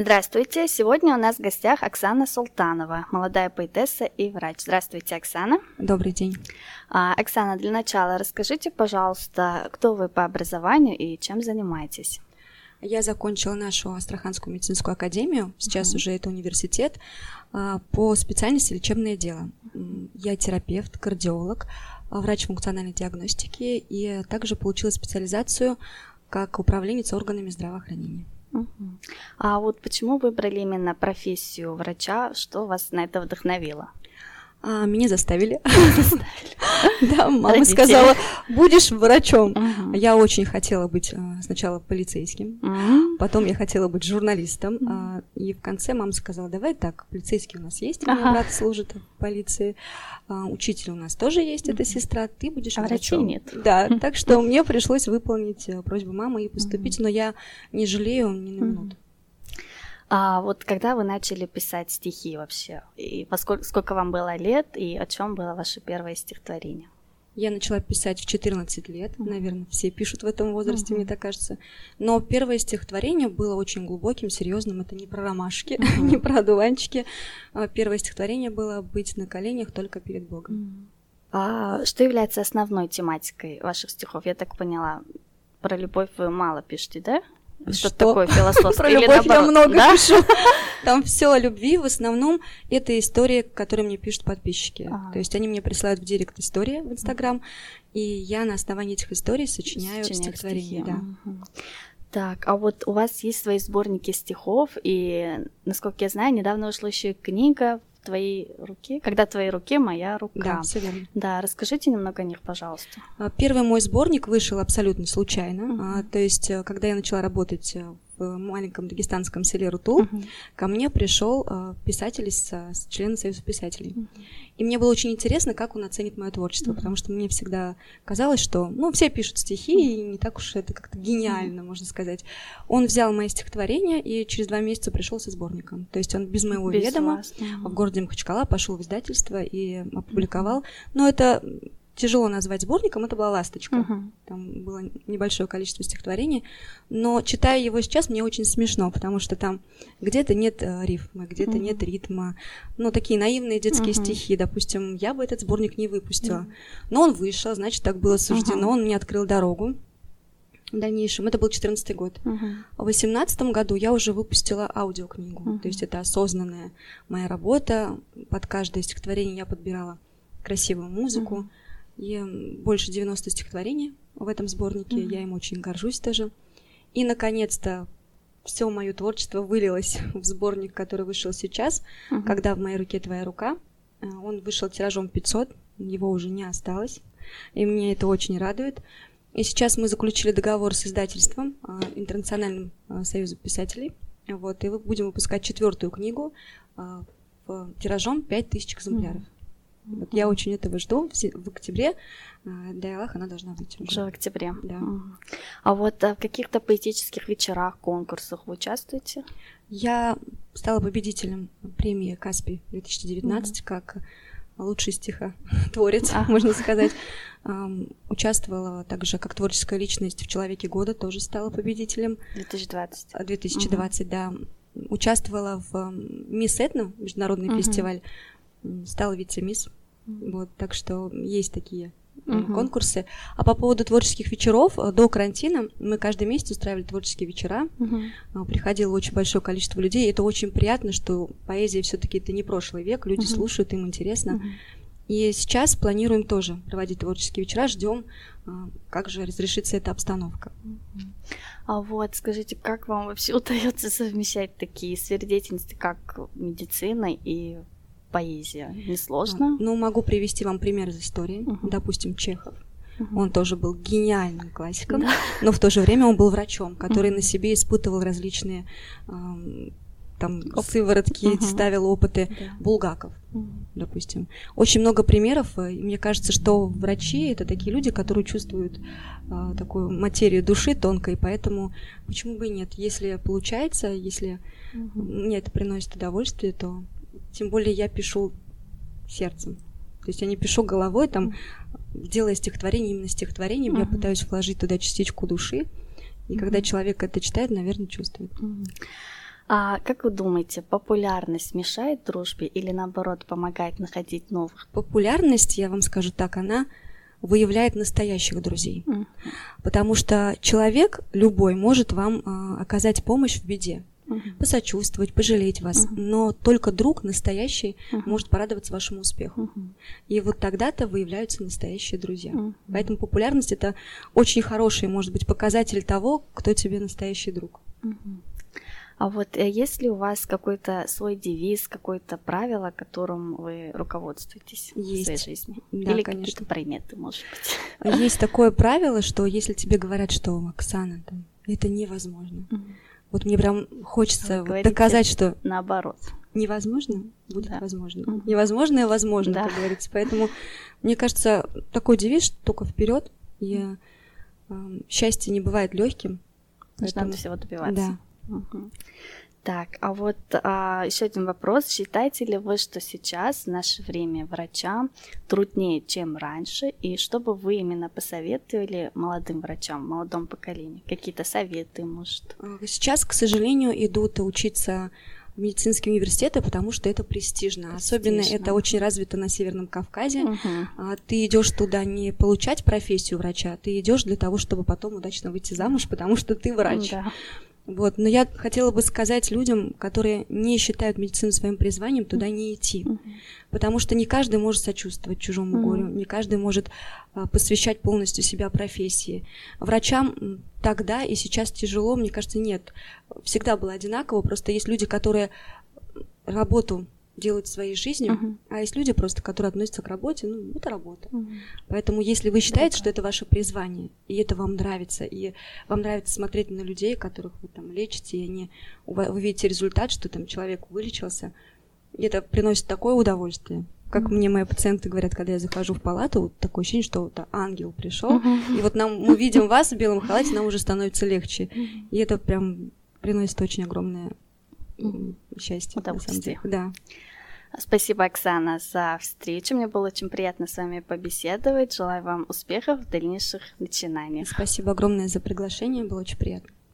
Здравствуйте! Сегодня у нас в гостях Оксана Султанова, молодая поэтесса и врач. Здравствуйте, Оксана. Добрый день. А, Оксана, для начала расскажите, пожалуйста, кто вы по образованию и чем занимаетесь? Я закончила нашу Астраханскую медицинскую академию, сейчас uh-huh. уже это университет, а, по специальности лечебное дело. Я терапевт, кардиолог, врач функциональной диагностики и также получила специализацию как управленец органами здравоохранения. А вот почему выбрали именно профессию врача? Что вас на это вдохновило? А, меня заставили. Да, мама сказала, будешь врачом. Я очень хотела быть э, сначала полицейским, потом я хотела быть журналистом, а, и в конце мама сказала, давай так, полицейский у нас есть, мой брат служит в полиции, а, учитель у нас тоже есть, это сестра, ты будешь а врачом. нет. Да, так что мне пришлось выполнить э, просьбу мамы и поступить, но я не жалею ни на минуту. А вот когда вы начали писать стихи вообще? И поскольку, сколько вам было лет, и о чем было ваше первое стихотворение? Я начала писать в 14 лет, mm-hmm. наверное, все пишут в этом возрасте, mm-hmm. мне так кажется. Но первое стихотворение было очень глубоким, серьезным. Это не про ромашки, mm-hmm. не про одуванчики. А первое стихотворение было «Быть на коленях только перед Богом». Mm-hmm. А что является основной тематикой ваших стихов? Я так поняла, про любовь вы мало пишете, да? Что, что такое философское? Про Или любовь наоборот, я много да? пишу. Там все о любви, в основном это истории, которые мне пишут подписчики. Ага. То есть они мне присылают в директ истории в Инстаграм, и я на основании этих историй сочиняю, сочиняю стихотворение. Да. Угу. Так, а вот у вас есть свои сборники стихов, и, насколько я знаю, недавно вышла еще книга твоей руки, когда твоей руке моя рука. Да, все верно. Да, расскажите немного о них, пожалуйста. А, первый мой сборник вышел абсолютно случайно. Uh-huh. То есть, э, когда я начала работать э, в маленьком дагестанском селе Руту, uh-huh. ко мне пришел э, писатель из члена Союза писателей. Uh-huh. И мне было очень интересно, как он оценит мое творчество, uh-huh. потому что мне всегда казалось, что, ну, все пишут стихи, uh-huh. и не так уж это как-то гениально, uh-huh. можно сказать. Он взял мои стихотворения и через два месяца пришел со сборником. То есть он без моего без ведома вас, uh-huh. в городе Махачкала пошел в издательство и опубликовал. Но это тяжело назвать сборником, это была «Ласточка». Uh-huh. Там было небольшое количество стихотворений, но читая его сейчас, мне очень смешно, потому что там где-то нет э, рифмы, где-то uh-huh. нет ритма, ну, такие наивные детские uh-huh. стихи, допустим, я бы этот сборник не выпустила. Uh-huh. Но он вышел, значит, так было суждено, uh-huh. он мне открыл дорогу в дальнейшем. Это был 14 год. Uh-huh. В 18 году я уже выпустила аудиокнигу. Uh-huh. То есть это осознанная моя работа. Под каждое стихотворение я подбирала красивую музыку. Uh-huh и больше 90 стихотворений в этом сборнике. Mm-hmm. Я им очень горжусь тоже. И, наконец-то, все мое творчество вылилось в сборник, который вышел сейчас, mm-hmm. когда в моей руке твоя рука. Э, он вышел тиражом 500, его уже не осталось, и мне это очень радует. И сейчас мы заключили договор с издательством э, Интернациональным э, союзом писателей. Вот, и мы будем выпускать четвертую книгу тиражом 5000 экземпляров. Mm-hmm. Вот я очень этого жду. В, октябре, э, дай Аллах, она должна выйти. Уже, в октябре. Да. А вот а в каких-то поэтических вечерах, конкурсах вы участвуете? Я стала победителем премии Каспи 2019 mm-hmm. как лучший стихотворец, а. можно сказать. Участвовала также как творческая личность в «Человеке года», тоже стала победителем. 2020. 2020, угу. да. Участвовала в «Мисс Этно», международный угу. фестиваль, стала вице-мисс. Вот, так что есть такие uh-huh. конкурсы. А по поводу творческих вечеров, э, до карантина мы каждый месяц устраивали творческие вечера. Uh-huh. Приходило очень большое количество людей. Это очень приятно, что поэзия все-таки это не прошлый век, люди uh-huh. слушают, им интересно. Uh-huh. И сейчас планируем тоже проводить творческие вечера, ждем, как же разрешится эта обстановка. А вот скажите, как вам вообще удается совмещать такие сферы деятельности, как медицина и поэзия? Несложно? Ну, могу привести вам пример из истории. Uh-huh. Допустим, Чехов. Он тоже был гениальным классиком, да. но в то же время он был врачом, который uh-huh. на себе испытывал различные эм, там сыворотки, uh-huh. ставил опыты да. Булгаков, uh-huh. допустим. Очень много примеров, и мне кажется, что врачи это такие люди, которые чувствуют э, такую материю души тонкой, поэтому почему бы и нет, если получается, если uh-huh. мне это приносит удовольствие, то тем более я пишу сердцем. То есть я не пишу головой, там, делая стихотворение именно стихотворением, uh-huh. я пытаюсь вложить туда частичку души. И uh-huh. когда человек это читает, наверное, чувствует. Uh-huh. А как вы думаете, популярность мешает дружбе или наоборот помогает находить новых? Популярность, я вам скажу так, она выявляет настоящих друзей. Mm. Потому что человек любой может вам э, оказать помощь в беде uh-huh. посочувствовать, пожалеть вас. Uh-huh. Но только друг настоящий uh-huh. может порадоваться вашему успеху. Uh-huh. И вот тогда-то выявляются настоящие друзья. Uh-huh. Поэтому популярность это очень хороший, может быть, показатель того, кто тебе настоящий друг. Uh-huh. А вот э, есть ли у вас какой-то свой девиз, какое-то правило, которым вы руководствуетесь есть. в своей жизни? Да, Или конечно. какие-то приметы, может быть? Есть такое правило, что если тебе говорят, что Оксана, там, это невозможно, uh-huh вот мне прям хочется вот доказать, что наоборот. Невозможно будет да. возможно. Угу. Невозможное возможно, да. как говорится. Поэтому мне кажется, такой девиз только вперед. Я э, счастье не бывает легким. Поэтому... всего добиваться. Да. Угу. Так, а вот а, еще один вопрос. Считаете ли вы, что сейчас, в наше время, врачам труднее, чем раньше? И что бы вы именно посоветовали молодым врачам, молодому поколению? Какие-то советы, может? А, сейчас, к сожалению, идут учиться в медицинские университеты, потому что это престижно. престижно. Особенно это очень развито на Северном Кавказе. Угу. Ты идешь туда не получать профессию врача, ты идешь для того, чтобы потом удачно выйти замуж, потому что ты врач. Да. Вот, но я хотела бы сказать людям, которые не считают медицину своим призванием, туда не идти. Uh-huh. Потому что не каждый может сочувствовать чужому uh-huh. горю, не каждый может а, посвящать полностью себя профессии. Врачам тогда и сейчас тяжело, мне кажется, нет. Всегда было одинаково, просто есть люди, которые работу делают своей жизнью, uh-huh. а есть люди просто, которые относятся к работе, ну, это работа. Uh-huh. Поэтому, если вы считаете, uh-huh. что это ваше призвание, и это вам нравится, и вам нравится смотреть на людей, которых вы там лечите, и они, вы видите результат, что там человек вылечился, это приносит такое удовольствие. Как uh-huh. мне мои пациенты говорят, когда я захожу в палату, вот такое ощущение, что вот ангел пришел, uh-huh. и вот нам мы видим вас в белом халате, нам уже становится легче. Uh-huh. И это прям приносит очень огромное счастье. Удовольствие. Да. Спасибо, Оксана, за встречу. Мне было очень приятно с вами побеседовать. Желаю вам успехов в дальнейших начинаниях. Спасибо огромное за приглашение, было очень приятно.